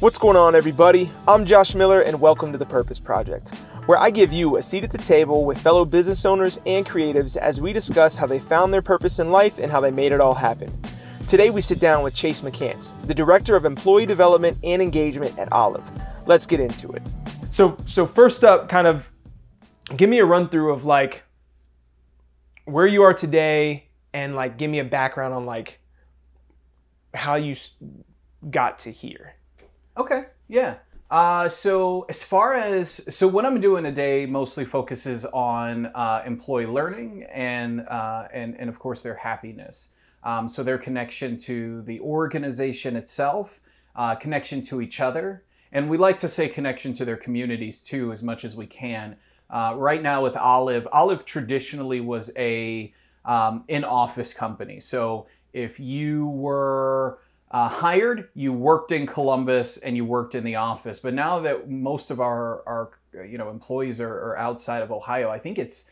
What's going on, everybody? I'm Josh Miller, and welcome to the Purpose Project, where I give you a seat at the table with fellow business owners and creatives as we discuss how they found their purpose in life and how they made it all happen. Today, we sit down with Chase McCants, the Director of Employee Development and Engagement at Olive. Let's get into it. So, so first up, kind of give me a run through of like where you are today, and like give me a background on like how you got to here. Okay. Yeah. Uh, so as far as so what I'm doing today mostly focuses on uh, employee learning and uh, and and of course their happiness. Um, so their connection to the organization itself, uh, connection to each other, and we like to say connection to their communities too as much as we can. Uh, right now with Olive, Olive traditionally was a um, in-office company. So if you were uh, hired, you worked in Columbus and you worked in the office. But now that most of our, our you know employees are, are outside of Ohio, I think it's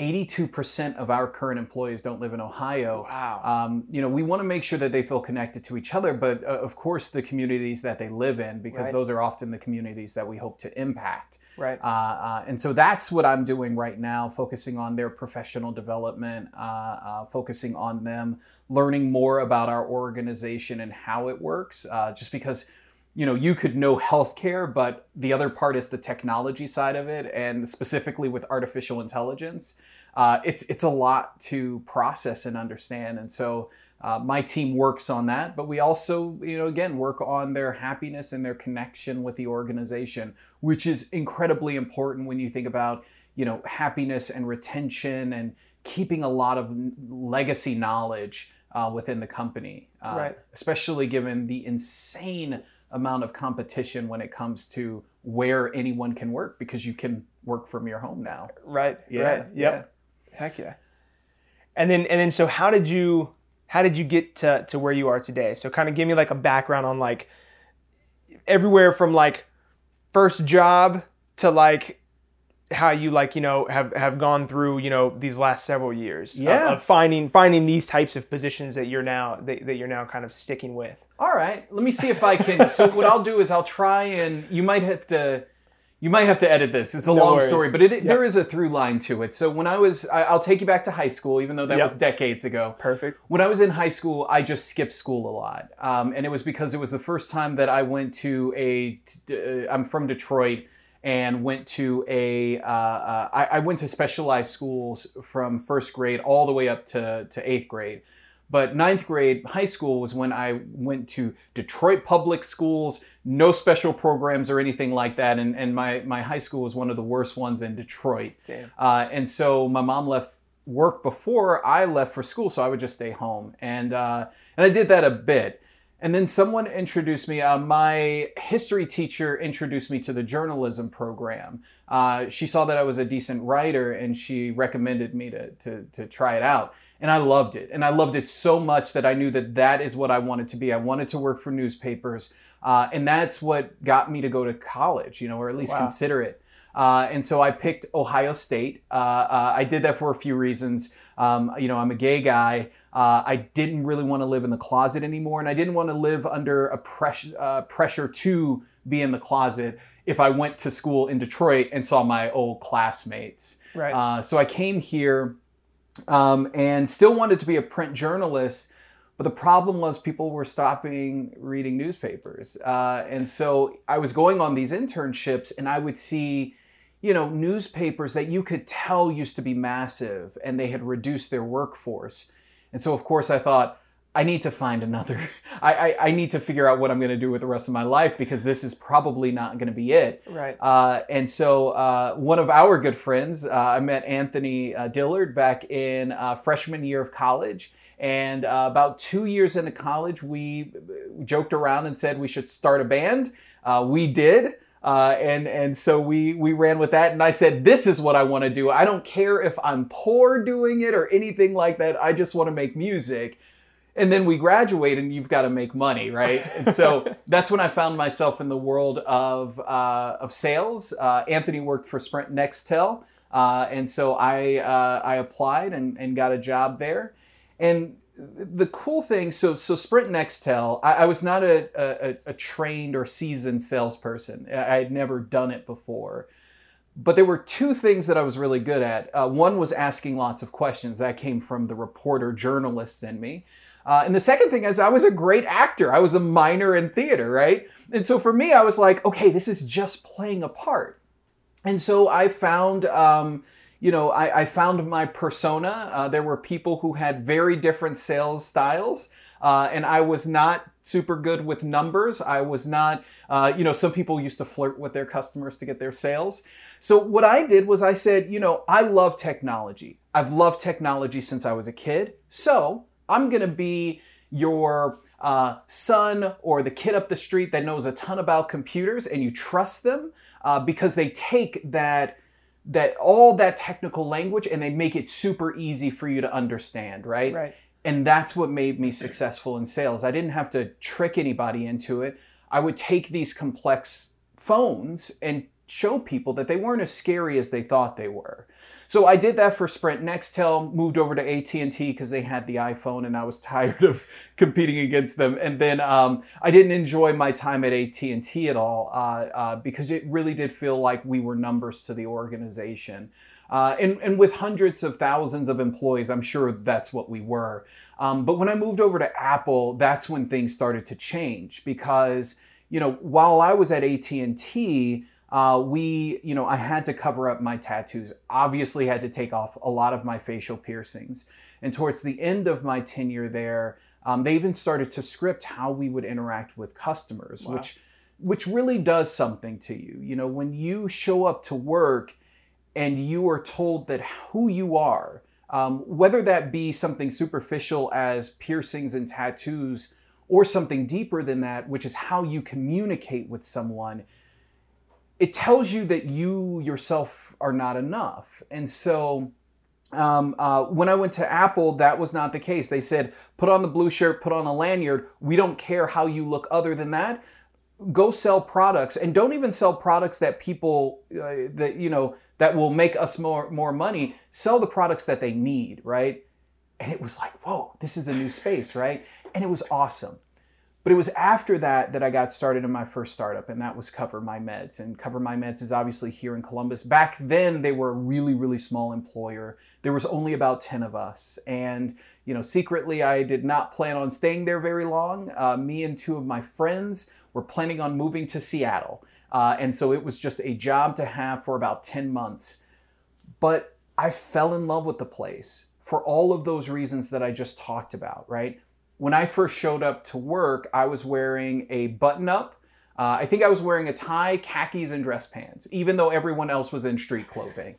82% of our current employees don't live in Ohio. Wow. Um, you know, we want to make sure that they feel connected to each other, but uh, of course the communities that they live in, because Right. those are often the communities that we hope to impact. Right. Uh, uh, and so that's what I'm doing right now, focusing on their professional development, uh, uh, focusing on them learning more about our organization and how it works. Uh, just because, you know, you could know healthcare, but the other part is the technology side of it, and specifically with artificial intelligence, uh, it's it's a lot to process and understand. And so. Uh, my team works on that, but we also, you know, again, work on their happiness and their connection with the organization, which is incredibly important when you think about, you know, happiness and retention and keeping a lot of legacy knowledge uh, within the company. Uh, Right. Especially given the insane amount of competition when it comes to where anyone can work because you can work from your home now. Right. Yeah. Right. yeah. Yep. Heck yeah. And then and then so how did you how did you get to, to where you are today? So kind of give me like a background on like everywhere from like first job to like how you like you know have have gone through you know these last several years of- Yeah. of, finding finding these types of positions that you're now that, that you're now kind of sticking with All right, let me see if I can. so what I'll do is I'll try and you might have to, you might have to edit this. It's a No long worries. story, but it, there is a through line to it. So when I was, I, I'll take you back to high school, even though that Yep. was decades ago. perfect When I was in high school, I just skipped school a lot, um, and it was because it was the first time that I went to a. Uh, I'm from Detroit, and went to a. Uh, uh, I, I went to specialized schools from first grade all the way up to to eighth grade. But ninth grade, high school was when I went to Detroit public schools, no special programs or anything like that. And, and my, my high school was one of the worst ones in Detroit. Uh, and so my mom left work before I left for school, so I would just stay home. And, uh, and I did that a bit. And then someone introduced me, uh, my history teacher introduced me to the journalism program. Uh, she saw that I was a decent writer and she recommended me to, to, to try it out. And I loved it. And I loved it so much that I knew that that is what I wanted to be. I wanted to work for newspapers. Uh, and that's what got me to go to college, you know, or at least Wow. consider it. Uh, and so I picked Ohio State. Uh, uh, I did that for a few reasons. Um, you know, I'm a gay guy. Uh, I didn't really want to live in the closet anymore, and I didn't want to live under a pressure uh, pressure to be in the closet if I went to school in Detroit and saw my old classmates. right Uh, so I came here um, and still wanted to be a print journalist, but the problem was people were stopping reading newspapers. Uh, and so I was going on these internships and I would see, you know, newspapers that you could tell used to be massive and they had reduced their workforce. And so, of course, I thought, I need to find another. I, I, I need to figure out what I'm going to do with the rest of my life because this is probably not going to be it. right Uh, and so uh, one of our good friends, uh, I met Anthony uh, Dillard back in uh, freshman year of college. And uh, about two years into college, we joked around and said we should start a band. Uh, we did. Uh, and and so we we ran with that, and I said, "This is what I want to do. I don't care if I'm poor doing it or anything like that. I just want to make music." and then we graduate and you've got to make money right and so that's when i found myself in the world of, uh, of sales uh, anthony worked for sprint nextel uh, and so i, uh, I applied and, and got a job there and the cool thing, so so Sprint Nextel, I, I was not a, a, a trained or seasoned salesperson. I had never done it before. But there were two things that I was really good at. Uh, one was asking lots of questions. That came from the reporter journalist in me. Uh, and the second thing is, I was a great actor. I was a minor in theater, right? And so for me, I was like, okay, this is just playing a part. And so I found, um, you know, I, I, found my persona. Uh, there were people who had very different sales styles. Uh, and I was not super good with numbers. I was not, uh, you know, some people used to flirt with their customers to get their sales. So what I did was I said, you know, I love technology. I've loved technology since I was a kid. So I'm going to be your uh, son or the kid up the street that knows a ton about computers and you trust them uh, because they take that that all that technical language and they make it super easy for you to understand right? Right. And that's what made me successful in sales. I didn't have to trick anybody into it. I would take these complex phones and show people that they weren't as scary as they thought they were so I did that for Sprint. Nextel moved over to AT&T because they had the iPhone and I was tired of competing against them. And then um, I didn't enjoy my time at AT&T at all uh, uh, because it really did feel like we were numbers to the organization. Uh, and, and with hundreds of thousands of employees, I'm sure that's what we were. Um, but when I moved over to Apple, that's when things started to change because, you know, while I was at AT&T, uh, we, you know, I had to cover up my tattoos. Obviously, had to take off a lot of my facial piercings. And towards the end of my tenure there, um, they even started to script how we would interact with customers, wow. which which really does something to you. You know, when you show up to work and you are told that who you are, um, whether that be something superficial as piercings and tattoos, or something deeper than that, which is how you communicate with someone it tells you that you yourself are not enough. And so um, uh, when I went to Apple, that was not the case. They said, put on the blue shirt, put on a lanyard. We don't care how you look other than that. Go sell products and don't even sell products that people uh, that you know that will make us more more money. Sell the products that they need, right? And it was like, whoa, this is a new space, right? And it was awesome. But it was after that that I got started in my first startup, and that was CoverMyMeds. And CoverMyMeds is obviously here in Columbus. Back then, they were a really, really small employer. There was only about 10 of us. And, you know, secretly, I did not plan on staying there very long. Uh, me and two of my friends were planning on moving to Seattle. Uh, and so it was just a job to have for about 10 months. But I fell in love with the place for all of those reasons that I just talked about, right? When I first showed up to work, I was wearing a button up. Uh, I think I was wearing a tie, khakis, and dress pants, even though everyone else was in street clothing.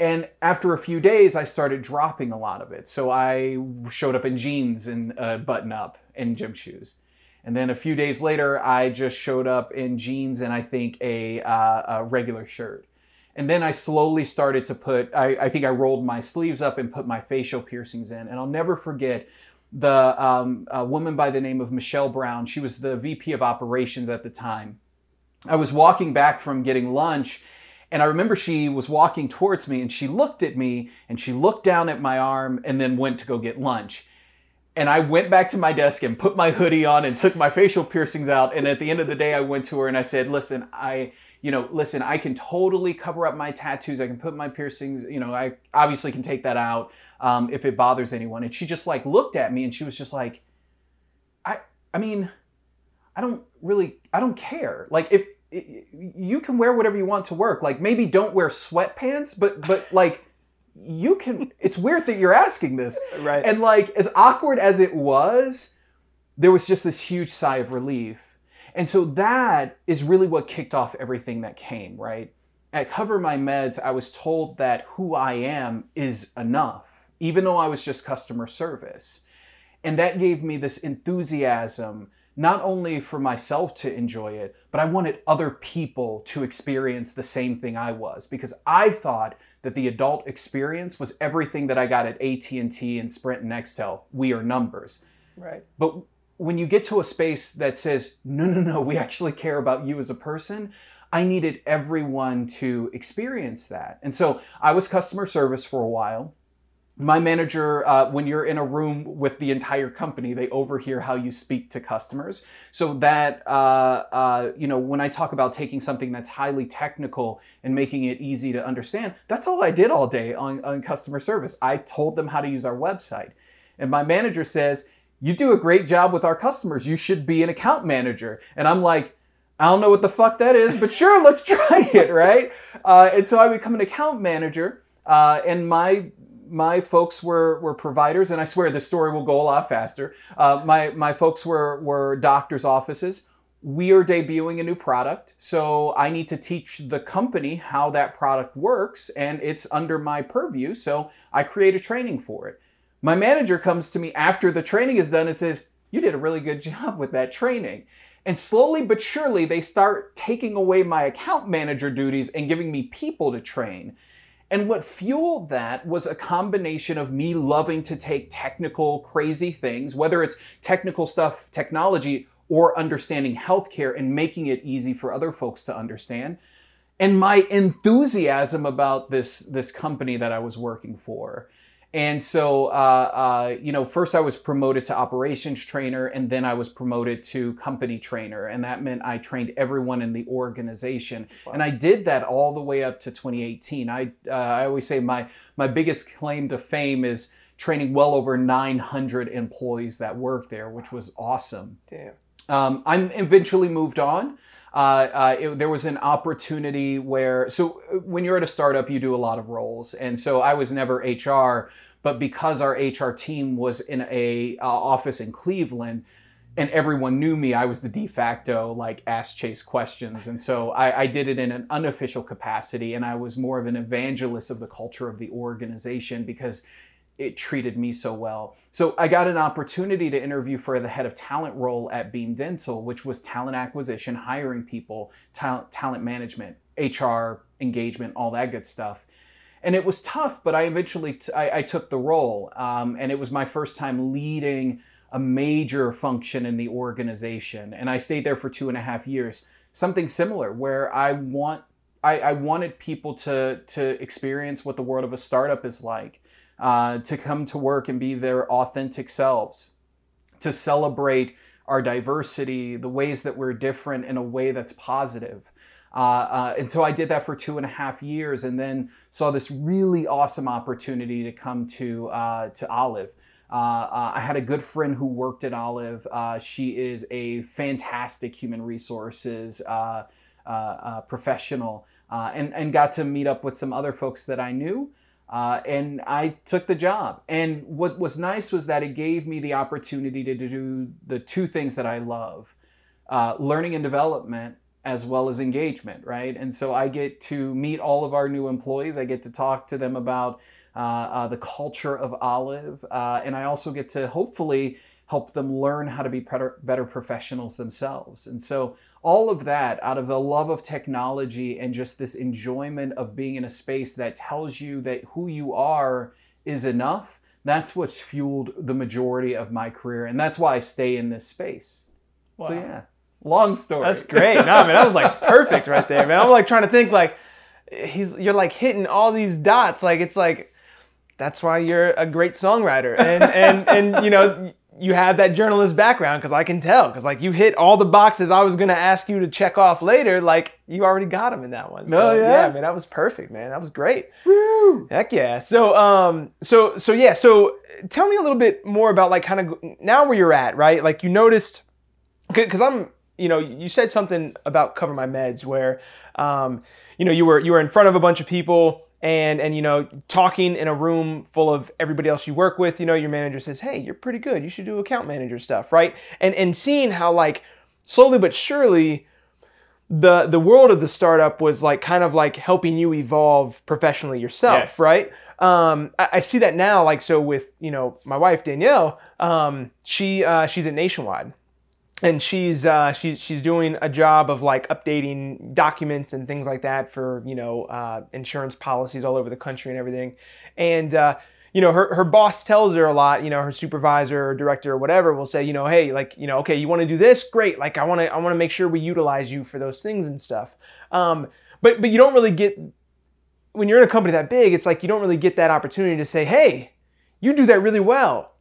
And after a few days, I started dropping a lot of it. So I showed up in jeans and a button up and gym shoes. And then a few days later, I just showed up in jeans and I think a, uh, a regular shirt. And then I slowly started to put, I, I, think I rolled my sleeves up and put my facial piercings in. And I'll never forget the um, woman by the name of Michelle Brown. She was the VP of operations at the time. I was walking back from getting lunch, and I remember she was walking towards me and she looked at me and she looked down at my arm and then went to go get lunch. And I went back to my desk and put my hoodie on and took my facial piercings out. And at the end of the day, I went to her and I said, Listen, I you know, listen, I can totally cover up my tattoos. I can put my piercings, you know, I obviously can take that out um, if it bothers anyone. And she just like looked at me and she was just like, I, I mean, I don't really, I don't care. Like if, if you can wear whatever you want to work, like maybe don't wear sweatpants, but, but like, you can, it's weird that you're asking this. Right. And like, as awkward as it was, there was just this huge sigh of relief and so that is really what kicked off everything that came, right? At CoverMyMeds, I was told that who I am is enough, even though I was just customer service. And that gave me this enthusiasm, not only for myself to enjoy it, but I wanted other people to experience the same thing I was because I thought that the adult experience was everything that I got at AT&T and Sprint and Nextel. We are numbers. Right. But when you get to a space that says, no, no, no, we actually care about you as a person, I needed everyone to experience that. And so I was customer service for a while. my manager, uh, when you're in a room with the entire company, they overhear how you speak to customers. So that, uh, uh, you know, when I talk about taking something that's highly technical and making it easy to understand, that's all I did all day on, on customer service. I told them how to use our website. And my manager says, You do a great job with our customers. You should be an account manager. And I'm like, I don't know what the fuck that is, but sure, let's try it, right? Uh, and so I become an account manager. Uh, and my my folks were were providers, and I swear the story will go a lot faster. Uh, my my folks were were doctors' offices. We are debuting a new product, so I need to teach the company how that product works, and it's under my purview. So I create a training for it. My manager comes to me after the training is done and says, "You did a really good job with that training." And slowly but surely, they start taking away my account manager duties and giving me people to train. And what fueled that was a combination of me loving to take technical, crazy things, whether it's technical stuff, technology, or understanding healthcare and making it easy for other folks to understand, and my enthusiasm about this, this company that I was working for. And so, uh, uh, you know, first I was promoted to operations trainer, and then I was promoted to company trainer. And that meant I trained everyone in the organization. Wow. And I did that all the way up to 2018. I, uh, I always say my, my biggest claim to fame is training well over 900 employees that work there, which was awesome. Damn. Um, I'm eventually moved on. Uh, uh, it, there was an opportunity where, so uh, when you're at a startup, you do a lot of roles. And so I was never HR, but because our HR team was in a uh, office in Cleveland, and everyone knew me, I was the de facto like ask chase questions. And so I, I, did it in an unofficial capacity. And I was more of an evangelist of the culture of the organization because it treated me so well. So I got an opportunity to interview for the head of talent role at Beam Dental, which was talent acquisition, hiring people, talent, talent management, HR, engagement, all that good stuff. And it was tough, but I eventually t- I, I took the role, um, and it was my first time leading a major function in the organization. And I stayed there for two and a half years. Something similar, where I want I, I wanted people to to experience what the world of a startup is like uh, to come to work and be their authentic selves, to celebrate our diversity, the ways that we're different in a way that's positive. Uh, uh, and so I did that for two and a half years, and then saw this really awesome opportunity to come to uh, to Olive. Uh, uh, I had a good friend who worked at Olive. Uh, she is a fantastic human resources professional, and and got to meet up with some other folks that I knew. Uh, and I took the job. And what was nice was that it gave me the opportunity to do the two things that I love uh, learning and development, as well as engagement, right? And so I get to meet all of our new employees. I get to talk to them about uh, uh the culture of Olive. Uh, and I also get to hopefully help them learn how to be better, better professionals themselves. And so all of that out of the love of technology and just this enjoyment of being in a space that tells you that who you are is enough that's what's fueled the majority of my career. And that's why i stay in this space. Wow. so yeah. Long story. That's great. No man that was like perfect right there man. I'm like trying to think like he's you're like hitting all these dots. Like it's like that's why you're a great songwriter. And and and you know you have that journalist background because I can tell because like you hit all the boxes I was gonna ask you to check off later. Like you already got them in that one. So, no, yeah. yeah, man, that was perfect, man. That was great. Woo! Heck yeah. So um, so so yeah. So tell me a little bit more about like kind of now where you're at, right? Like you noticed because I'm, you know, you said something about CoverMyMeds where, um, you know, you were you were in front of a bunch of people and and you know talking in a room full of everybody else you work with you know your manager says hey you're pretty good. You should do account manager stuff right? And and seeing how like slowly but surely the the world of the startup was like kind of like helping you evolve professionally yourself yes. right? Um, I, I, see that now like so with you know my wife danielle um, she uh, she's at nationwide and she's uh, she's she's doing a job of like updating documents and things like that for you know uh, insurance policies all over the country and everything. And uh, you know her her boss tells her a lot. You know her supervisor or director or whatever will say you know hey like you know okay you want to do this great like I want to I want to make sure we utilize you for those things and stuff. Um, but but you don't really get when you're in a company that big. It's like you don't really get that opportunity to say hey you do that really well.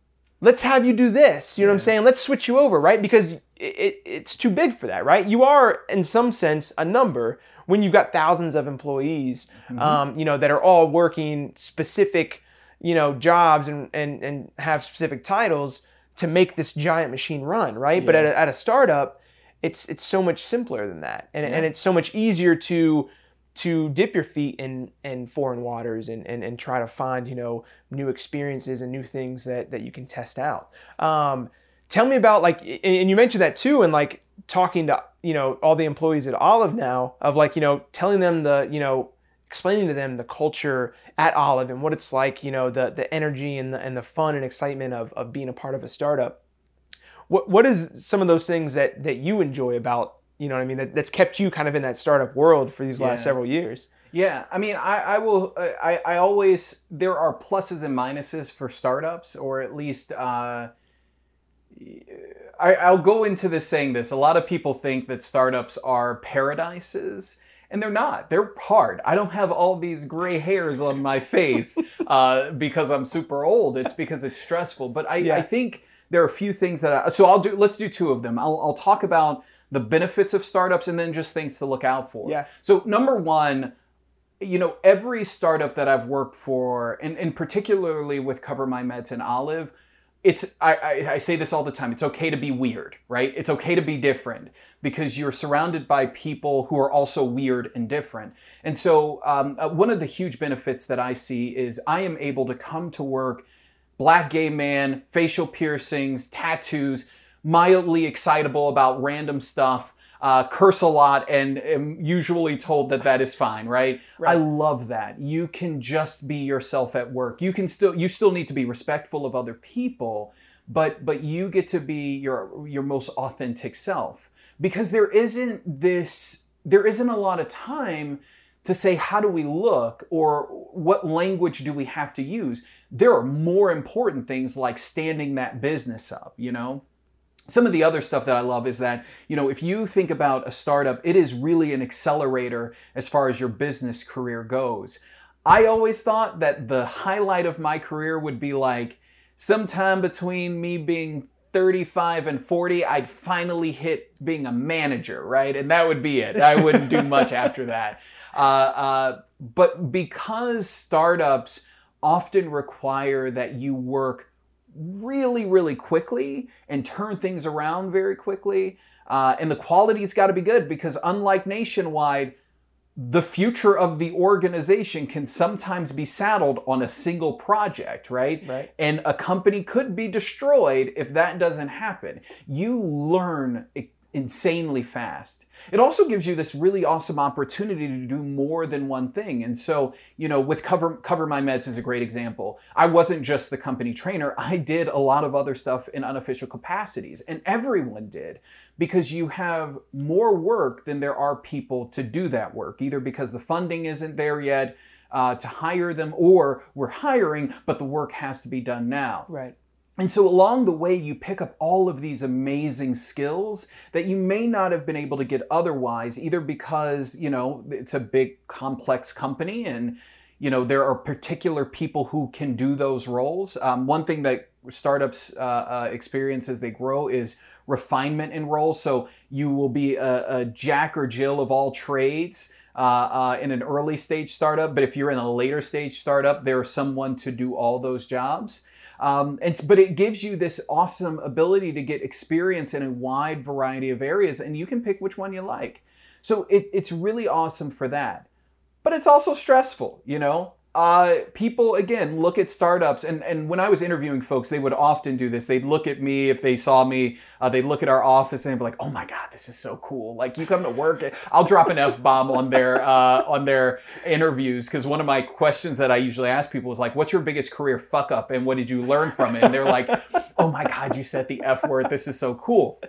Let's have you do this. You know what I'm saying? Let's switch you over, right? Because it, it, it's too big for that, right? You are, in some sense, a number when you've got thousands of employees, Mm-hmm. um, you know, that are all working specific, you know, jobs and, and, and have specific titles to make this giant machine run, right? But at a, at a startup, it's it's so much simpler than that, and, and it's so much easier to to dip your feet in in foreign waters and, and and try to find you know new experiences and new things that that you can test out. Um, tell me about like, and you mentioned that too, and like talking to you know all the employees at Olive now of like you know telling them the you know explaining to them the culture at Olive and what it's like, you know, the the energy and the and the fun and excitement of of being a part of a startup. What what is some of those things that that you enjoy about you know what I mean that, that's kept you kind of in that startup world for these last Yeah. several years? Yeah, I mean, I, I will. I, I always there are pluses and minuses for startups, or at least uh, I, I'll go into this saying this. A lot of people think that startups are paradises, and they're not. They're hard. I don't have all these gray hairs on my face uh, because I'm super old. It's because it's stressful. But I, Yeah. I think there are a few things that I, so I'll do. Let's do two of them. I'll, I'll talk about the benefits of startups and then just things to look out for. Yeah. So number one, you know, every startup that I've worked for, and, and particularly with CoverMyMeds and Olive, it's I, I, I say this all the time. It's okay to be weird, right? It's okay to be different because you're surrounded by people who are also weird and different. And so, um, uh, one of the huge benefits that I see is I am able to come to work, black gay man, facial piercings, tattoos, mildly excitable about random stuff, uh, curse a lot, and am usually told that that is fine, right? Right. I love that. You can just be yourself at work. You can still you still need to be respectful of other people, but but you get to be your your most authentic self because there isn't this there isn't a lot of time to say how do we look or what language do we have to use there are more important things like standing that business up you know some of the other stuff that I love is that, you know, if you think about a startup, it is really an accelerator as far as your business career goes. I always thought that the highlight of my career would be like sometime between me being 35 and 40, I'd finally hit being a manager, right? And that would be it. I wouldn't do much after that. Uh, uh, but because startups often require that you work really, really quickly and turn things around very quickly. Uh, and the quality's got to be good because, unlike nationwide, the future of the organization can sometimes be saddled on a single project, right? Right. And a company could be destroyed if that doesn't happen. You learn insanely fast. It also gives you this really awesome opportunity to do more than one thing. And so, you know, with Cover CoverMyMeds is a great example. I wasn't just the company trainer. I did a lot of other stuff in unofficial capacities, and everyone did because you have more work than there are people to do that work, either because the funding isn't there yet uh, to hire them, or we're hiring, but the work has to be done now. Right. And so along the way, you pick up all of these amazing skills that you may not have been able to get otherwise, either because, you know, it's a big, complex company and, you know, there are particular people who can do those roles. Um, one thing that startups uh, uh, experience as they grow is refinement in roles. So you will be a, a Jack or Jill of all trades. Uh, uh, in an early stage startup, but if you're in a later stage startup, there's someone to do all those jobs. Um, and but it gives you this awesome ability to get experience in a wide variety of areas, and you can pick which one you like. So it, it's really awesome for that. But it's also stressful, you know. Uh, people again look at startups, and and when I was interviewing folks, they would often do this. They'd look at me if they saw me. Uh, they'd look at our office and be like, "Oh my god, this is so cool! Like you come to work." I'll drop an f bomb on their uh, on their interviews because one of my questions that I usually ask people is like, "What's your biggest career fuck up, and what did you learn from it?" And they're like, "Oh my god, you said the f word. This is so cool."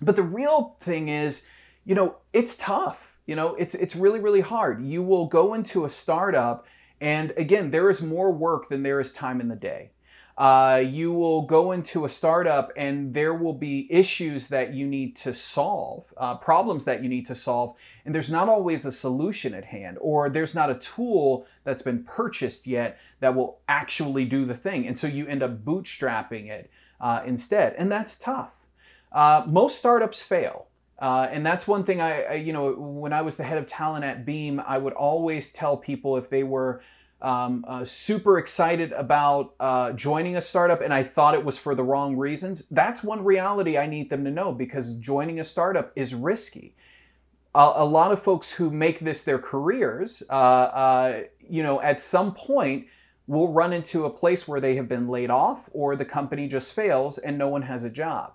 But the real thing is, you know, it's tough. You know, it's it's really really hard. You will go into a startup, and again, there is more work than there is time in the day. Uh, you will go into a startup and there will be issues that you need to solve, uh, problems that you need to solve, and there's not always a solution at hand, or there's not a tool that's been purchased yet that will actually do the thing. And so you end up bootstrapping it uh, instead. And that's tough. Uh, most startups fail. Uh, and that's one thing I, I, you know, when I was the head of talent at Beam, I would always tell people if they were um, uh, super excited about uh, joining a startup and I thought it was for the wrong reasons, that's one reality I need them to know because joining a startup is risky. A, a lot of folks who make this their careers, uh, uh you know, at some point will run into a place where they have been laid off or the company just fails and no one has a job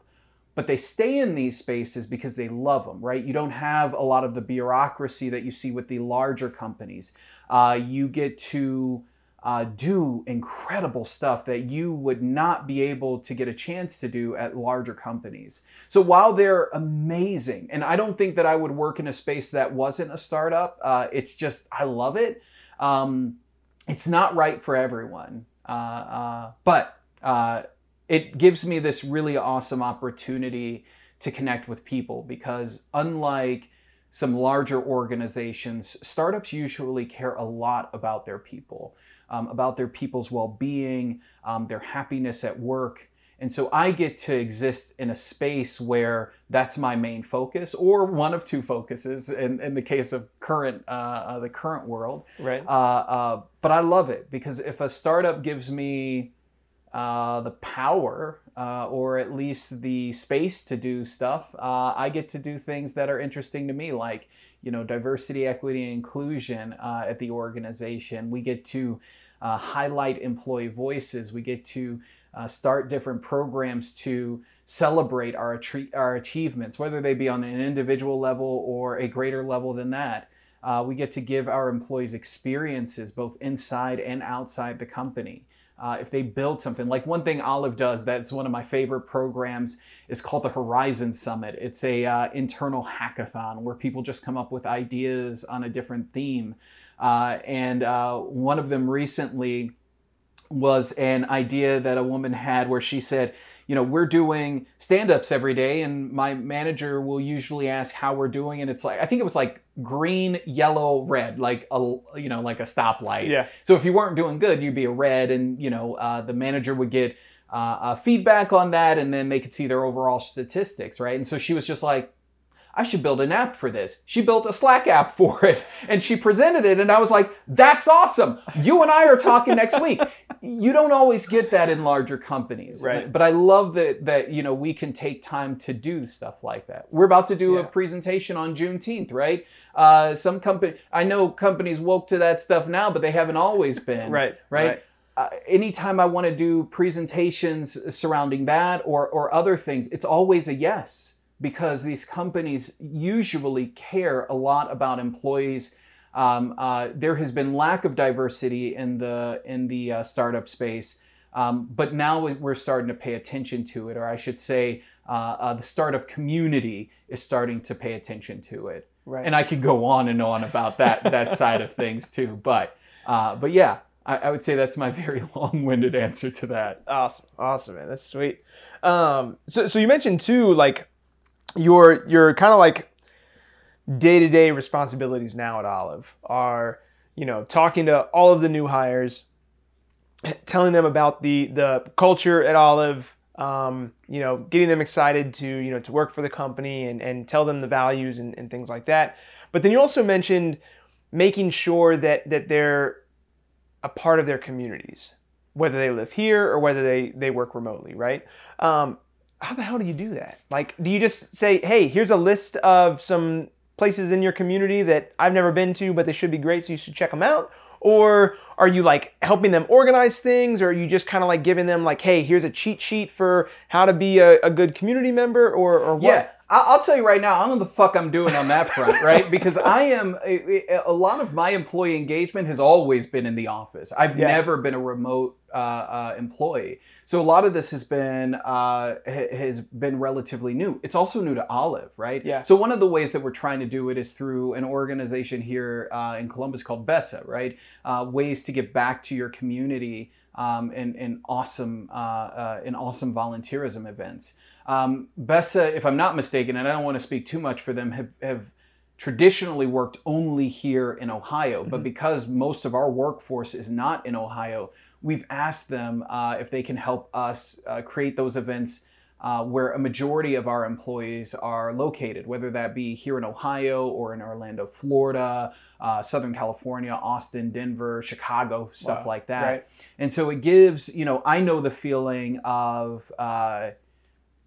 but they stay in these spaces because they love them, right? You don't have a lot of the bureaucracy that you see with the larger companies. Uh, you get to uh, do incredible stuff that you would not be able to get a chance to do at larger companies. So while they're amazing, and I don't think that I would work in a space that wasn't a startup, uh, it's just, I love it. Um, it's not right for everyone. Uh, uh, but uh, it gives me this really awesome opportunity to connect with people because unlike some larger organizations, startups usually care a lot about their people, um, about their people's well being, um, their happiness at work. And so I get to exist in a space where that's my main focus, or one of two focuses in, in the case of current uh, uh, the current world. Right. Uh, uh but I love it because if a startup gives me uh, the power uh, or at least the space to do stuff, uh, I get to do things that are interesting to me, like you know diversity, equity, and inclusion uh, at the organization. We get to uh, highlight employee voices. We get to start different programs to celebrate our our achievements, whether they be on an individual level or a greater level than that. Uh, we get to give our employees experiences both inside and outside the company uh, if they build something. Like one thing Olive does that's one of my favorite programs is called the Horizon Summit. It's a uh, internal hackathon where people just come up with ideas on a different theme. Uh, and uh, one of them recently was an idea that a woman had where she said, you know, we're doing stand-ups every day, and my manager will usually ask how we're doing, and it's like I think it was like green, yellow, red, like a you know like a stoplight. Yeah. So if you weren't doing good, you'd be a red, and you know uh, the manager would get uh, uh, feedback on that, and then they could see their overall statistics, right? And so she was just like, I should build an app for this. She built a Slack app for it and she presented it. And I was like, that's awesome. You and I are talking next week. You don't always get that in larger companies. Right. But I love that, that, you know, we can take time to do stuff like that. We're about to do Yeah. a presentation on Juneteenth, right? Uh, some company, I know companies woke to that stuff now, but they haven't always been. Right, Right. right. Uh, anytime I want to do presentations surrounding that or, or other things, it's always a yes because these companies usually care a lot about employees. Um, uh, there has been lack of diversity in the in the uh, startup space, um, but now we- we're starting to pay attention to it, or I should say, uh, uh, the startup community is starting to pay attention to it. Right. And I could go on and on about that that side of things too, but uh, but yeah, I, I would say that's my very long-winded answer to that. Awesome, awesome, man. That's sweet. Um, so, so you mentioned too, like your your kind of like day to day responsibilities now at Olive are, you know, talking to all of the new hires, telling them about the the culture at Olive, um, you know, getting them excited to you know to work for the company and and tell them the values and, and things like that. But then you also mentioned making sure that that they're a part of their communities, whether they live here or whether they they work remotely, right? Um, how the hell do you do that? Like, do you just say, "Hey, here's a list of some places in your community that I've never been to, but they should be great, so you should check them out"? Or are you like helping them organize things, or are you just kind of like giving them like, "Hey, here's a cheat sheet for how to be a, a good community member," or or what? Yeah, I'll tell you right now, I don't know the fuck I'm doing on that front, right? Because I am a, a lot of my employee engagement has always been in the office. I've Yeah. never been a remote uh, uh, employee, so a lot of this has been uh, has been relatively new. It's also new to Olive, right? Yeah. So one of the ways that we're trying to do it is through an organization here uh, in Columbus called BESA, right? Uh, ways to give back to your community. um, and, and awesome uh, uh, and awesome volunteerism events. Um, BESA, if I'm not mistaken, and I don't want to speak too much for them, have, have traditionally worked only here in Ohio. But because most of our workforce is not in Ohio, we've asked them uh, if they can help us uh, create those events uh, where a majority of our employees are located, whether that be here in Ohio or in Orlando, Florida, uh, Southern California, Austin, Denver, Chicago, stuff Wow. like that. Right. And so it gives, you know, I know the feeling of, uh,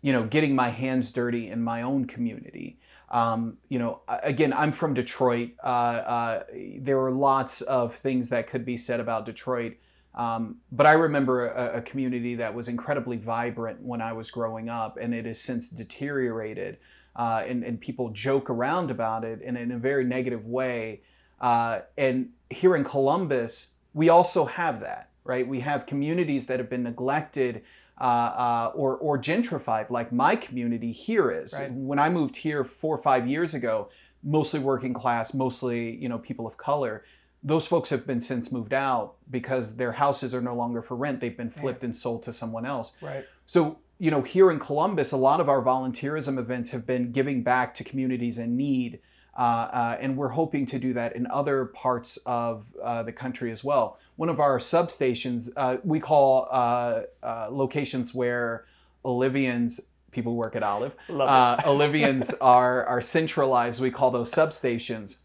you know, getting my hands dirty in my own community. Um, you know, again, I'm from Detroit. Uh, uh, there were lots of things that could be said about Detroit. Um, but I remember a, a community that was incredibly vibrant when I was growing up, and it has since deteriorated. Uh, and, and people joke around about it and in a very negative way. Uh, and here in Columbus, we also have that, right? We have communities that have been neglected uh, uh, or, or gentrified, like my community here is. Right. When I moved here four or five years ago, mostly working class, mostly you know people of color. Those folks have been since moved out because their houses are no longer for rent. They've been flipped and sold to someone else. Right. So, you know, here in Columbus, a lot of our volunteerism events have been giving back to communities in need. Uh, uh, and we're hoping to do that in other parts of uh, the country as well. One of our substations, uh, we call uh, uh, locations where Olivians, people who work at Olive, uh, Olivians are, are centralized. We call those substations.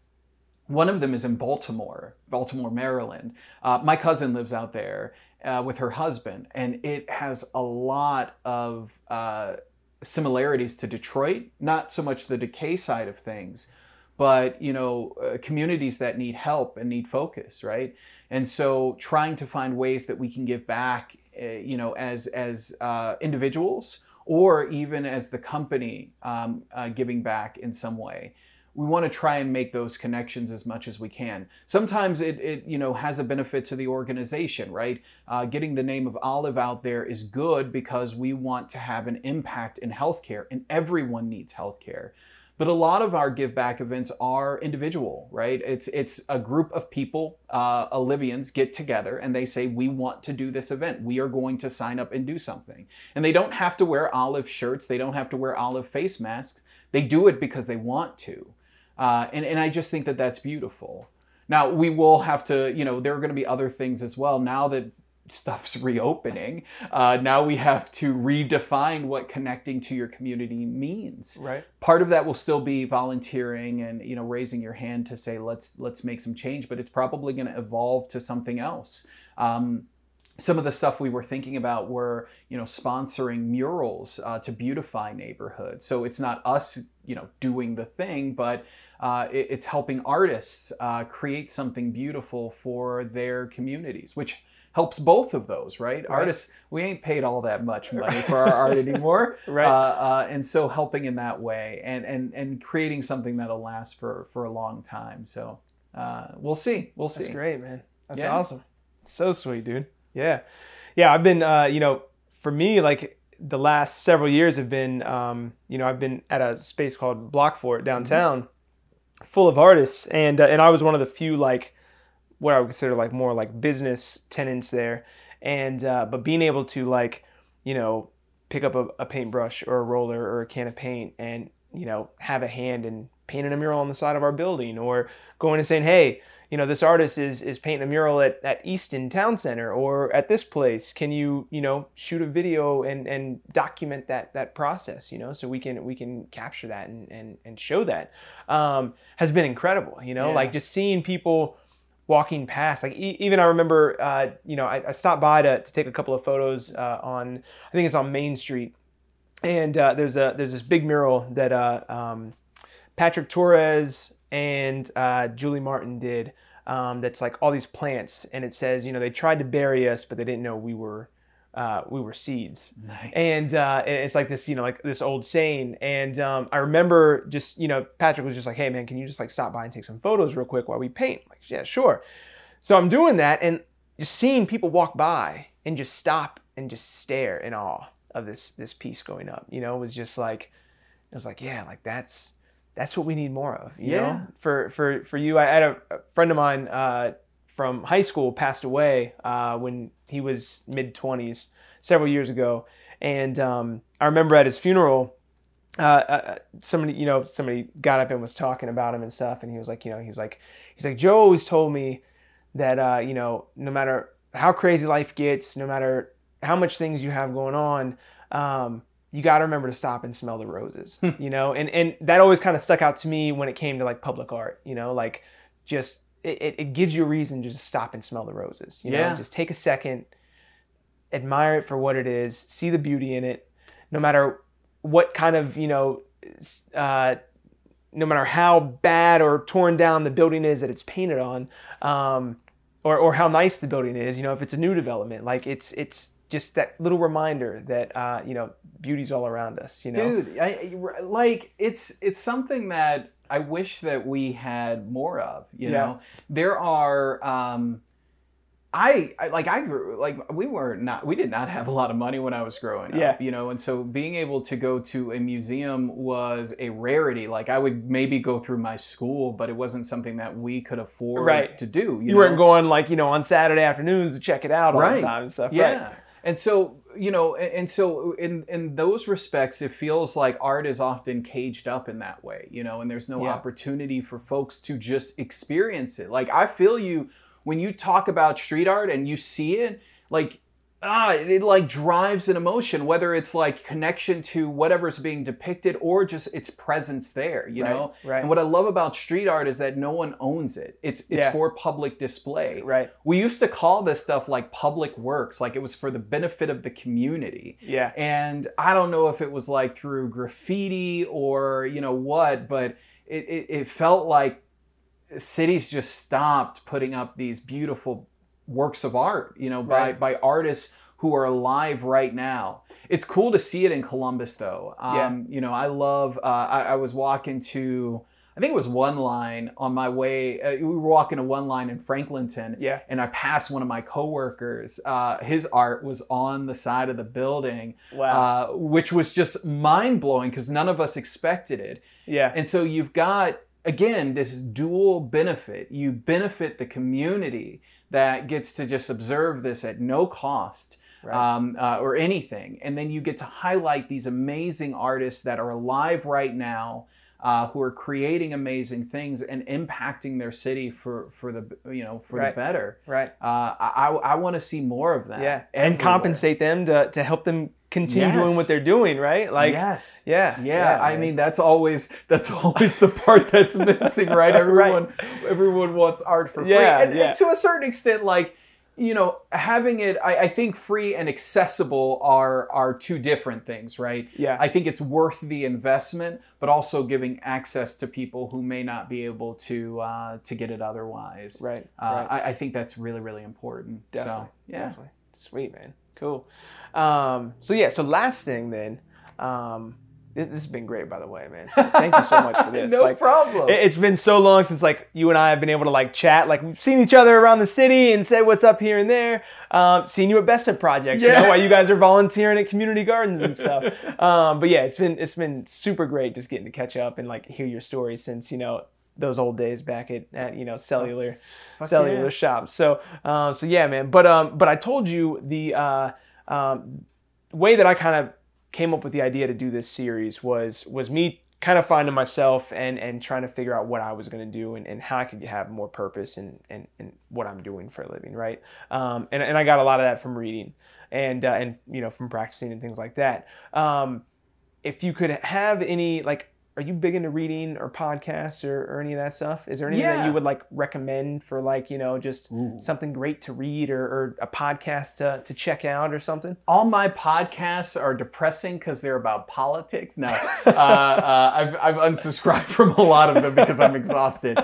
One of them is in Baltimore, Baltimore, Maryland. Uh, my cousin lives out there uh, with her husband, and it has a lot of uh, similarities to Detroit. Not so much the decay side of things, but you know, uh, communities that need help and need focus, right? And so, trying to find ways that we can give back, uh, you know, as as uh, individuals or even as the company um, uh, giving back in some way we want to try and make those connections as much as we can. Sometimes it, it you know has a benefit to the organization, right? Uh, getting the name of Olive out there is good because we want to have an impact in healthcare, and everyone needs healthcare. But a lot of our give back events are individual, right? It's it's a group of people, uh, Olivians get together and they say we want to do this event. We are going to sign up and do something, and they don't have to wear olive shirts. They don't have to wear olive face masks. They do it because they want to. Uh, and, and I just think that that's beautiful. Now, we will have to, you know, there are going to be other things as well. Now that stuff's reopening, uh, now we have to redefine what connecting to your community means. Right. Part of that will still be volunteering and, you know, raising your hand to say, let's, let's make some change, but it's probably going to evolve to something else. Um, some of the stuff we were thinking about were you know sponsoring murals uh, to beautify neighborhoods so it's not us you know doing the thing but uh, it- it's helping artists uh, create something beautiful for their communities which helps both of those right, Right. artists we ain't paid all that much money for our art anymore Right. uh, uh, and so helping in that way and and and creating something that'll last for for a long time so uh, we'll see we'll see That's great, man. That's Yeah. awesome. So sweet, dude. Yeah. Yeah, I've been uh, you know, for me like the last several years have been um, you know, I've been at a space called Blockfort downtown full of artists and uh, and I was one of the few like what I would consider like more like business tenants there. And uh, but being able to like, you know, pick up a, a paintbrush or a roller or a can of paint and, you know, have a hand in painting a mural on the side of our building or going and saying, hey, you know, this artist is is painting a mural at, at Easton Town Center or at this place. Can you, you know, shoot a video and, and document that that process, you know, so we can we can capture that and, and, and show that. Um, has been incredible, you know, Yeah. like just seeing people walking past. Like e- even I remember, uh, you know, I, I stopped by to, to take a couple of photos uh, on, I think it's on Main Street, and uh, there's a there's this big mural that uh, um, Patrick Torres and uh, Julie Martin did. Um, that's like all these plants, and it says, you know, they tried to bury us, but they didn't know we were uh, we were seeds. Nice. And uh, and it's like this you know like this old saying. And um, i remember just you know patrick was just like hey man can you just like stop by and take some photos real quick while we paint? Like yeah sure. So i'm doing that and just seeing people walk by and just stop and just stare in awe of this this piece going up you know it was just like it was like yeah like that's that's what we need more of you Yeah. know for for for you i had a, a friend of mine uh, from high school passed away uh, when he was mid twenties several years ago, and um, I remember at his funeral. Uh, uh, somebody, you know, somebody got up and was talking about him and stuff, and he was like, you know, he's like, he's like, Joe always told me that, uh, you know, no matter how crazy life gets, no matter how much things you have going on, um, you got to remember to stop and smell the roses, Hmm. you know, and and that always kind of stuck out to me when it came to like public art, you know, like just it, it- gives you a reason to just stop and smell the roses, you know, just take a second, admire it for what it is, see the beauty in it, no matter what kind of you know, uh, no matter how bad or torn down the building is that it's painted on, um, or or how nice the building is, you know, if it's a new development, like it's it's just that little reminder that uh, you know beauty's all around us, you know. dude I- like it's it's something that i wish that we had more of you Yeah. know there are um I, I like I grew like we were not we did not have a lot of money when I was growing Yeah. up, you know, and so being able to go to a museum was a rarity. Like I would maybe go through my school, but it wasn't something that we could afford Right. to do. You, You, know? weren't going like you know on Saturday afternoons to check it out all Right. the time and stuff. Yeah. Right. And so, you know, and so in in those respects, it feels like art is often caged up in that way, you know, and there's no Yeah. opportunity for folks to just experience it. Like I feel you when you talk about street art and you see it, like ah, it like drives an emotion, whether it's like connection to whatever's being depicted or just its presence there, you Right, know. right. And what I love about street art is that no one owns it. It's it's Yeah. for public display Right. we used to call this stuff like public works like it was for the benefit of the community Yeah. and i don't know if it was like through graffiti or you know what but it, it, it felt like cities just stopped putting up these beautiful works of art you know by, Right. by artists who are alive right now it's cool to see it in columbus though Yeah. um, you know i love uh, I, I was walking to i think it was one line on my way uh, we were walking to one line in franklinton Yeah. and I passed one of my coworkers. Uh, his art was on the side of the building, Wow. uh, which was just mind blowing because none of us expected it. yeah. And so you've got again this dual benefit. You benefit the community that gets to just observe this at no cost. Right. Um, uh, or anything, and then you get to highlight these amazing artists that are alive right now, uh, who are creating amazing things and impacting their city for for the you know for Right. the better. right. Uh, I I, want to see more of that. Yeah. And compensate them to to help them continue Yes. doing what they're doing. Right. Like. yes. Yeah. Yeah, I man. mean that's always that's always the part that's missing, right? Everyone everyone wants art for free, Yeah, and, yeah. and to a certain extent, like you know, having it, I, I think free and accessible are are two different things, right? Yeah. I think it's worth the investment, but also giving access to people who may not be able to uh, to get it otherwise. right. Uh, right. I, I think that's really really important. Definitely. So yeah, Definitely. Sweet, man. Cool. Um, so yeah, so last thing then, um, this, this has been great, by the way, man. So thank you so much for this. no Like, problem. it- It's been so long since like you and I have been able to like chat. Like we've seen each other around the city and say what's up here and there. Um, seen you at Best of Projects, you Yeah. know, while you guys are volunteering at community gardens and stuff. Um, but yeah, it's been it's been super great just getting to catch up and like hear your stories since you know those old days back at, at you know cellular Fuck cellular yeah. shops. So um, so yeah, man. But um, but I told you the uh, um, way that I kind of came up with the idea to do this series was was me kind of finding myself and and trying to figure out what I was going to do and, and how I could have more purpose and in, in what I'm doing for a living, right? Um, and, and I got a lot of that from reading and uh, and you know from practicing and things like that. Um, if you could have any like are you big into reading or podcasts or, or any of that stuff? Is there anything that you would like recommend for like, you know, just Ooh. something great to read or, or a podcast to, to check out or something? all my podcasts are depressing because they're about politics. No, uh, uh, I've, I've unsubscribed from a lot of them because I'm exhausted.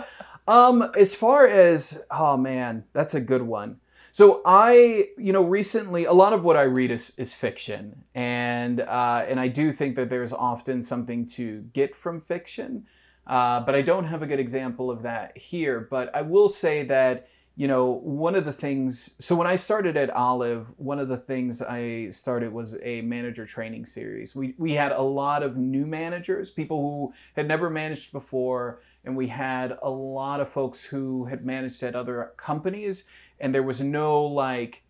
Um, as far as oh man, that's a good one. So I, you know, recently a lot of what I read is is fiction, and uh, and I do think that there's often something to get from fiction, uh, but I don't have a good example of that here. But I will say that you know, one of the things, so when I started at Olive, one of the things I started was a manager training series. We, we had a lot of new managers, people who had never managed before, and we had a lot of folks who had managed at other companies, and there was no like,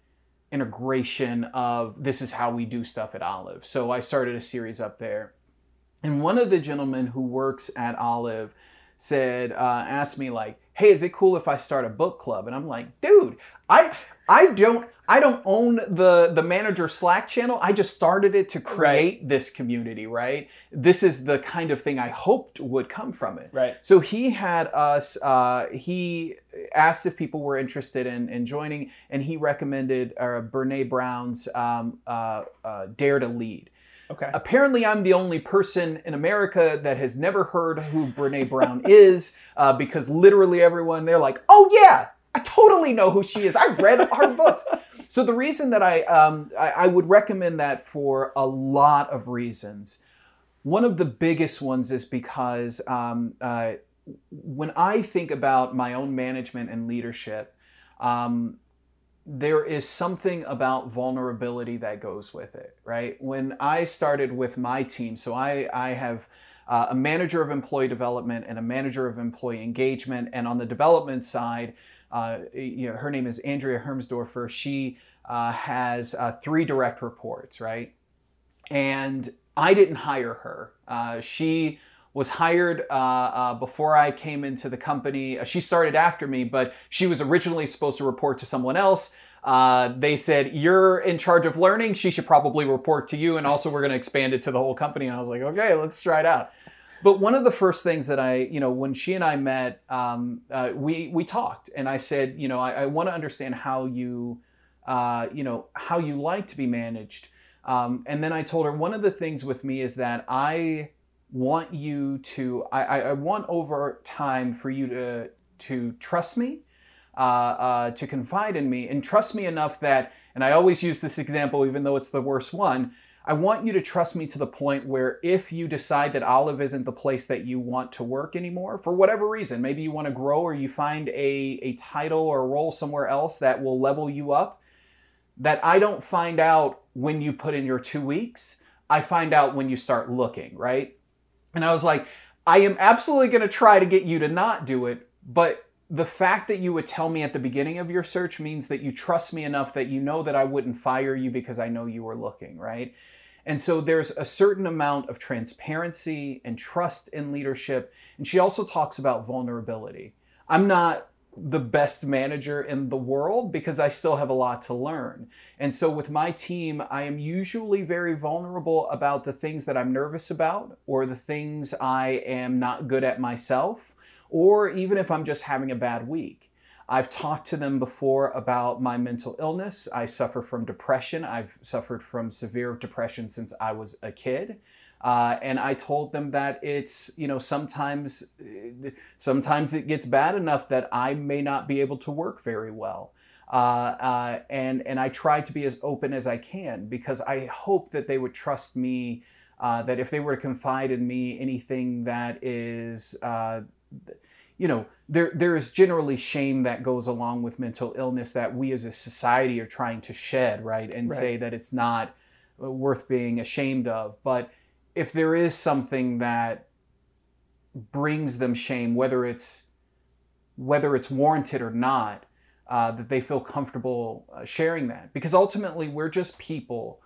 integration of this is how we do stuff at Olive. So I started a series up there. And one of the gentlemen who works at Olive said, uh, asked me like, hey, is it cool if I start a book club? And I'm like, dude, I I don't I don't own the the manager Slack channel. I just started it to create right. this community, right? This is the kind of thing I hoped would come from it. Right. So he had us. Uh, he asked if people were interested in, in joining, and he recommended uh, Brene Brown's um, uh, uh, Dare to Lead. Okay. Apparently, I'm the only person in America that has never heard who Brene Brown is, uh, because literally everyone they're like, "Oh yeah, I totally know who she is. I read her books." So the reason that I, um, I I would recommend that for a lot of reasons. One of the biggest ones is because um, uh, when I think about my own management and leadership, um, there is something about vulnerability that goes with it, right? When I started with my team, so I, I have uh, a manager of employee development and a manager of employee engagement. And on the development side, uh, you know, her name is Andrea Hermsdorfer. She uh, has uh, three direct reports, right? And I didn't hire her. Uh, she was hired uh, uh, before I came into the company. She started after me, but she was originally supposed to report to someone else. They said, You're in charge of learning. She should probably report to you. And also, we're going to expand it to the whole company. And I was like, Okay, let's try it out. But one of the first things that I, you know, when she and I met, um, uh, we we talked, and I said, you know, I, I want to understand how you, uh, you know, how you like to be managed. Um, and then I told her one of the things with me is that I want you to I, I want over time for you to to trust me uh, uh, to confide in me and trust me enough that and i always use this example even though it's the worst one i want you to trust me to the point where if you decide that olive isn't the place that you want to work anymore for whatever reason maybe you want to grow or you find a, a title or a role somewhere else that will level you up that i don't find out when you put in your two weeks i find out when you start looking right and I was like, I am absolutely going to try to get you to not do it, but the fact that you would tell me at the beginning of your search means that you trust me enough that you know that I wouldn't fire you because I know you were looking, right? And so there's a certain amount of transparency and trust in leadership. And she also talks about vulnerability. I'm not the best manager in the world because I still have a lot to learn. And so with my team, I am usually very vulnerable about the things that I'm nervous about or the things I am not good at myself, or even if I'm just having a bad week. I've talked to them before about my mental illness. I suffer from depression. I've suffered from severe depression since I was a kid. Uh, and I told them that it's you know sometimes sometimes it gets bad enough that I may not be able to work very well. Uh, uh, and and I try to be as open as I can because I hope that they would trust me. Uh, that if they were to confide in me anything that is uh, you know there there is generally shame that goes along with mental illness that we as a society are trying to shed right and right. say that it's not worth being ashamed of but if there is something that brings them shame, whether it's whether it's warranted or not, uh, that they feel comfortable uh, sharing that. Because ultimately, we're just people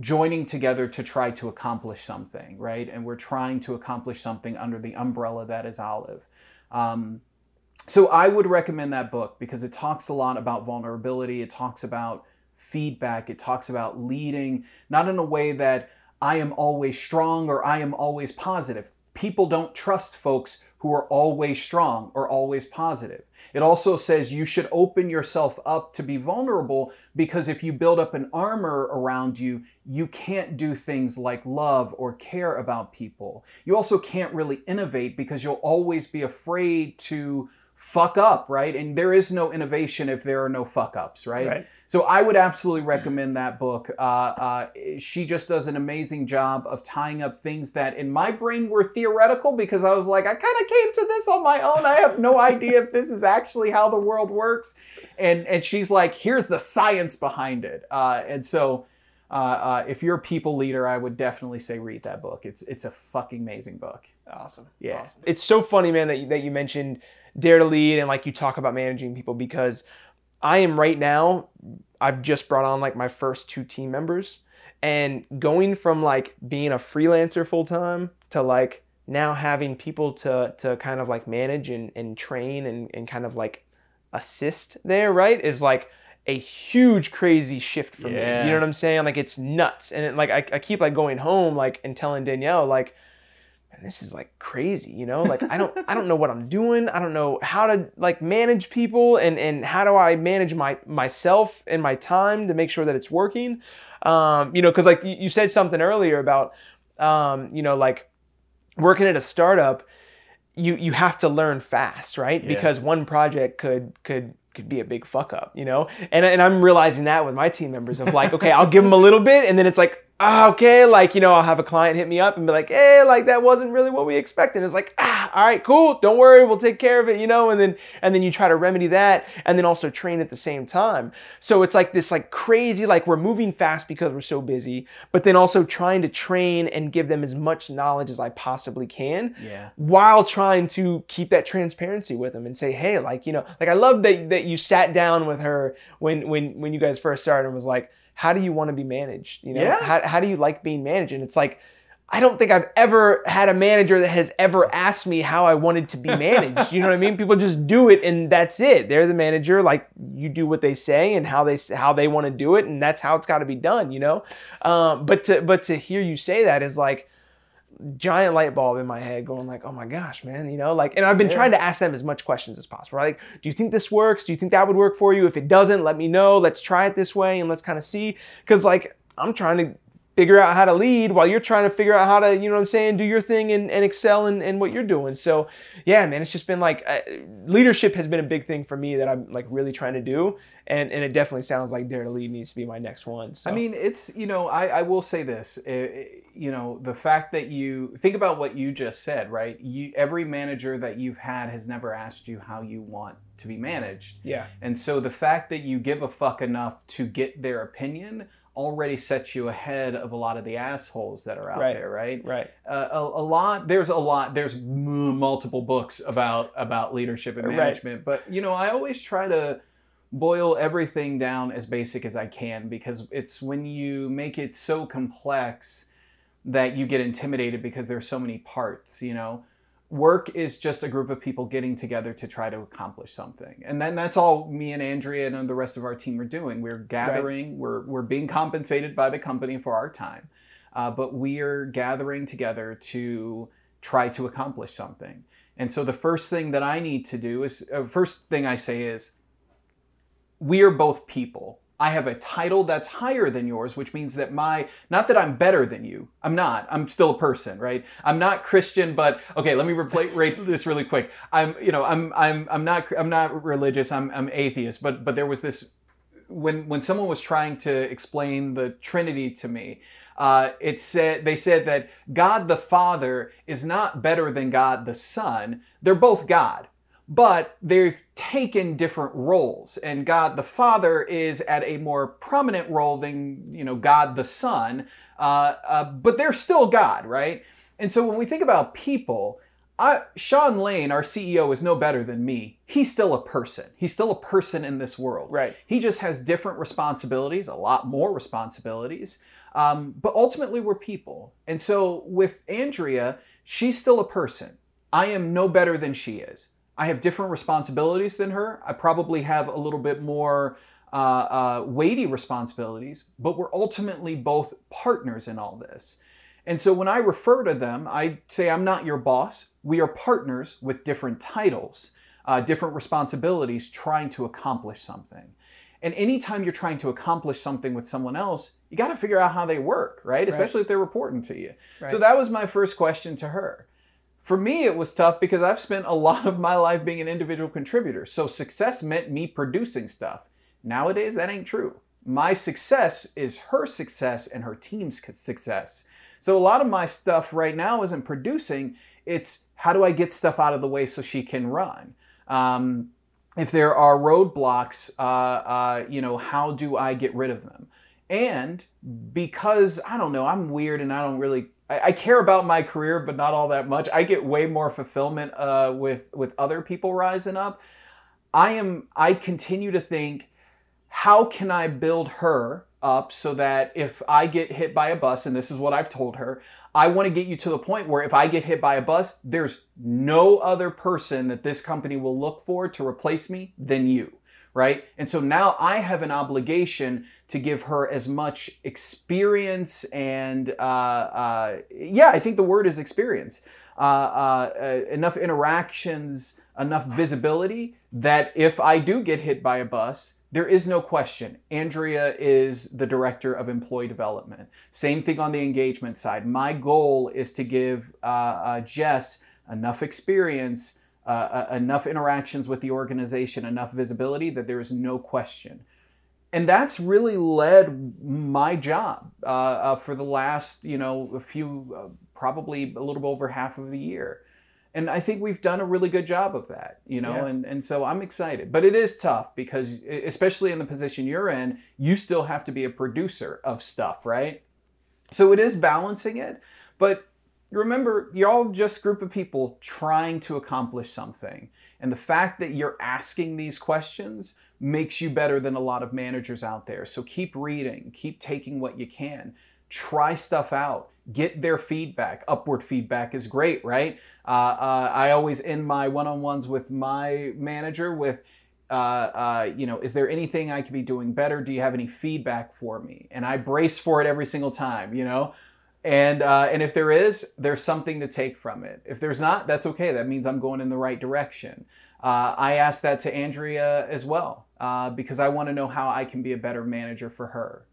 joining together to try to accomplish something, right? And we're trying to accomplish something under the umbrella that is Olive. Um, so I would recommend that book because it talks a lot about vulnerability. It talks about feedback. It talks about leading, not in a way that I am always strong or I am always positive. People don't trust folks who are always strong or always positive. It also says you should open yourself up to be vulnerable because if you build up an armor around you, you can't do things like love or care about people. You also can't really innovate because you'll always be afraid to fuck up, right? And there is no innovation if there are no fuck ups, right? right. So I would absolutely recommend that book. Uh, uh, she just does an amazing job of tying up things that in my brain were theoretical because I was like, I kind of came to this on my own. I have no idea if this is actually how the world works. And, and she's like, here's the science behind it. Uh, and so uh, uh, if you're a people leader, I would definitely say read that book. It's, it's a fucking amazing book. Awesome. Yeah. Awesome. It's so funny, man, that you, that you mentioned dare to lead and like you talk about managing people because I am right now I've just brought on like my first two team members and going from like being a freelancer full time to like now having people to to kind of like manage and, and train and, and kind of like assist there, right? Is like a huge crazy shift for Yeah. me. You know what I'm saying? Like it's nuts. And it, like I, I keep like going home like and telling Danielle like man, this is like crazy, you know? Like I don't I don't know what I'm doing. I don't know how to like manage people and and how do I manage my myself and my time to make sure that it's working. Um, you know, cuz like you, said something earlier about um, you know, like working at a startup, you you have to learn fast, right? Yeah. Because one project could could could be a big fuck up, you know? And and I'm realizing that with my team members of like, okay, I'll give them a little bit and then it's like, ah, okay, like, you know, I'll have a client hit me up and be like, hey, like that wasn't really what we expected. It's like, ah, all right, cool, don't worry, we'll take care of it, you know, and then and then you try to remedy that and then also train at the same time. So it's like this like crazy, like we're moving fast because we're so busy, but then also trying to train and give them as much knowledge as I possibly can Yeah. while trying to keep that transparency with them and say, hey, like, you know, like I love that that you sat down with her when when when you guys first started and was like, how do you want to be managed? You know, Yeah. how, how do you like being managed? And it's like, I don't think I've ever had a manager that has ever asked me how I wanted to be managed. you know what I mean? People just do it and that's it. They're the manager. Like you do what they say and how they how they want to do it, and that's how it's got to be done. You know. Um, but to but to hear you say that is like giant light bulb in my head going like oh my gosh man you know like and i've been Yeah. trying to ask them as much questions as possible like do you think this works? Do you think that would work for you? If it doesn't let me know. Let's try it this way and let's kind of see. Because like i'm trying to figure out how to lead while you're trying to figure out how to you know what i'm saying do your thing and, and excel in, in what you're doing. So yeah man it's just been like uh, leadership has been a big thing for me that i'm like really trying to do. And and it definitely sounds like dare to lead needs to be my next one so. I mean, it's you know, I, I will say this, eh, eh, you know, the fact that you think about what you just said, right? You every manager that you've had has never asked you how you want to be managed, yeah. And so the fact that you give a fuck enough to get their opinion already sets you ahead of a lot of the assholes that are out Right. there, right? right uh, a, a lot there's a lot there's m- multiple books about about leadership and Right. management but you know i always try to boil everything down as basic as i can because it's when you make it so complex that you get intimidated because there's so many parts you know work is just a group of people getting together to try to accomplish something and then that's all me and andrea and the rest of our team are doing we're gathering we're, we're being compensated by the company for our time uh, but we are gathering together to try to accomplish something. And so the first thing that I need to do is, uh, first thing I say is, we are both people. I have a title that's higher than yours, which means that my, not that I'm better than you. I'm not. I'm still a person, right? I'm not Christian, but okay, let me repla- rate this really quick. I'm, you know, I'm, I'm, I'm not, I'm not religious. I'm, I'm atheist, but, but there was this when when someone was trying to explain the Trinity to me, uh, it said they said that God the Father is not better than God the Son. They're both God, but they've taken different roles, and God the Father is at a more prominent role than you know God the Son. Uh, uh, but they're still God, right? And so when we think about people, I, Sean Lane, our CEO, is no better than me. He's still a person. He's still a person in this world. Right. He just has different responsibilities, a lot more responsibilities. Um, but ultimately, we're people. And so with Andrea, she's still a person. I am no better than she is. I have different responsibilities than her. I probably have a little bit more uh, uh, weighty responsibilities, but we're ultimately both partners in all this. And so when I refer to them, I say, I'm not your boss. We are partners with different titles, uh, different responsibilities, trying to accomplish something. And anytime you're trying to accomplish something with someone else, you got to figure out how they work, right? Especially if they're reporting to you. So that was my first question to her. For me, it was tough because I've spent a lot of my life being an individual contributor. So success meant me producing stuff. Nowadays, that ain't true. My success is her success and her team's success. So a lot of my stuff right now isn't producing. It's how do I get stuff out of the way so she can run? Um, if there are roadblocks, uh, uh, you know, how do I get rid of them? And because I don't know, I'm weird and I don't really. I, I care about my career, but not all that much. I get way more fulfillment uh, with with other people rising up. I am. I continue to think how can I build her up so that if I get hit by a bus, and this is what I've told her, I want to get you to the point where if I get hit by a bus, there's no other person that this company will look for to replace me than you, right? And so now I have an obligation to give her as much experience and, uh, uh, yeah, I think the word is experience, uh, uh, uh enough interactions, enough visibility that if I do get hit by a bus, there is no question. Andrea is the director of employee development. Same thing on the engagement side. My goal is to give uh, Jess enough experience, uh, uh enough interactions with the organization, enough visibility that there is no question. And that's really led my job uh, uh, for the last, you know, a few, probably a little bit over half of the year and I think we've done a really good job of that, you know, yeah. and, and so I'm excited. But it is tough because, especially in the position you're in, you still have to be a producer of stuff, right? So it is balancing it. But remember, you're all just group of people trying to accomplish something. And the fact that you're asking these questions makes you better than a lot of managers out there. So keep reading, keep taking what you can. Try stuff out. Get their feedback. Upward feedback is great right? Uh, uh, i always end my one-on-ones with my manager with uh, uh, you know is there anything i could be doing better? Do you have any feedback for me? And i brace for it every single time you know and uh, and if there is there's something to take from it if there's not that's okay that means i'm going in the right direction uh, i asked that to andrea as well because i want to know how i can be a better manager for her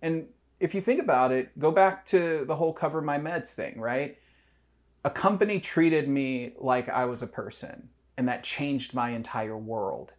and if you think about it, go back to the whole CoverMyMeds thing, right? A company treated me like I was a person, and that changed my entire world.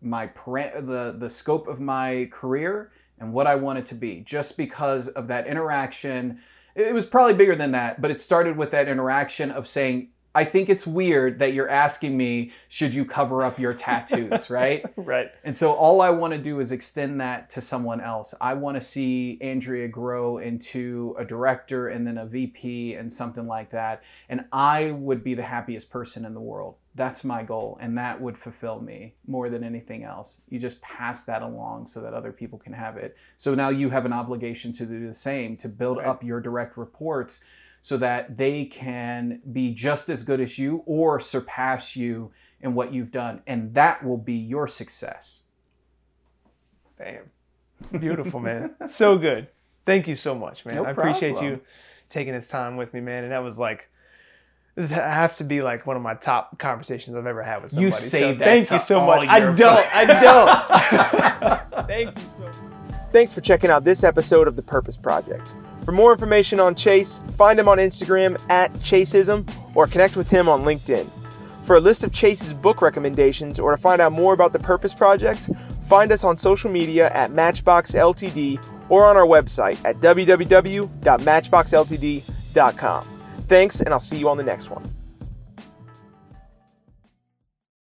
My the the scope of my career and what I wanted to be just because of that interaction. It was probably bigger than that, but it started with that interaction of saying, I think it's weird that you're asking me, should you cover up your tattoos, right? right. And so all I want to do is extend that to someone else. I want to see Andrea grow into a director and then a VP and something like that. And I would be the happiest person in the world. That's my goal. And that would fulfill me more than anything else. You just pass that along so that other people can have it. So now you have an obligation to do the same, to build right. up your direct reports so that they can be just as good as you or surpass you in what you've done. And that will be your success. Bam. Beautiful, man. so good. Thank you so much, man. No I appreciate you taking this time with me, man. And that was like, this have to be like one of my top conversations I've ever had with somebody. You say so that. Thank you so much. I don't. I don't. thank you so much. Thanks for checking out this episode of The Purpose Project. For more information on Chase, find him on Instagram at Chaseism or connect with him on LinkedIn. For a list of Chase's book recommendations or to find out more about the Purpose Project, find us on social media at Matchbox Ltd or on our website at www.matchboxltd.com. Thanks, and I'll see you on the next one.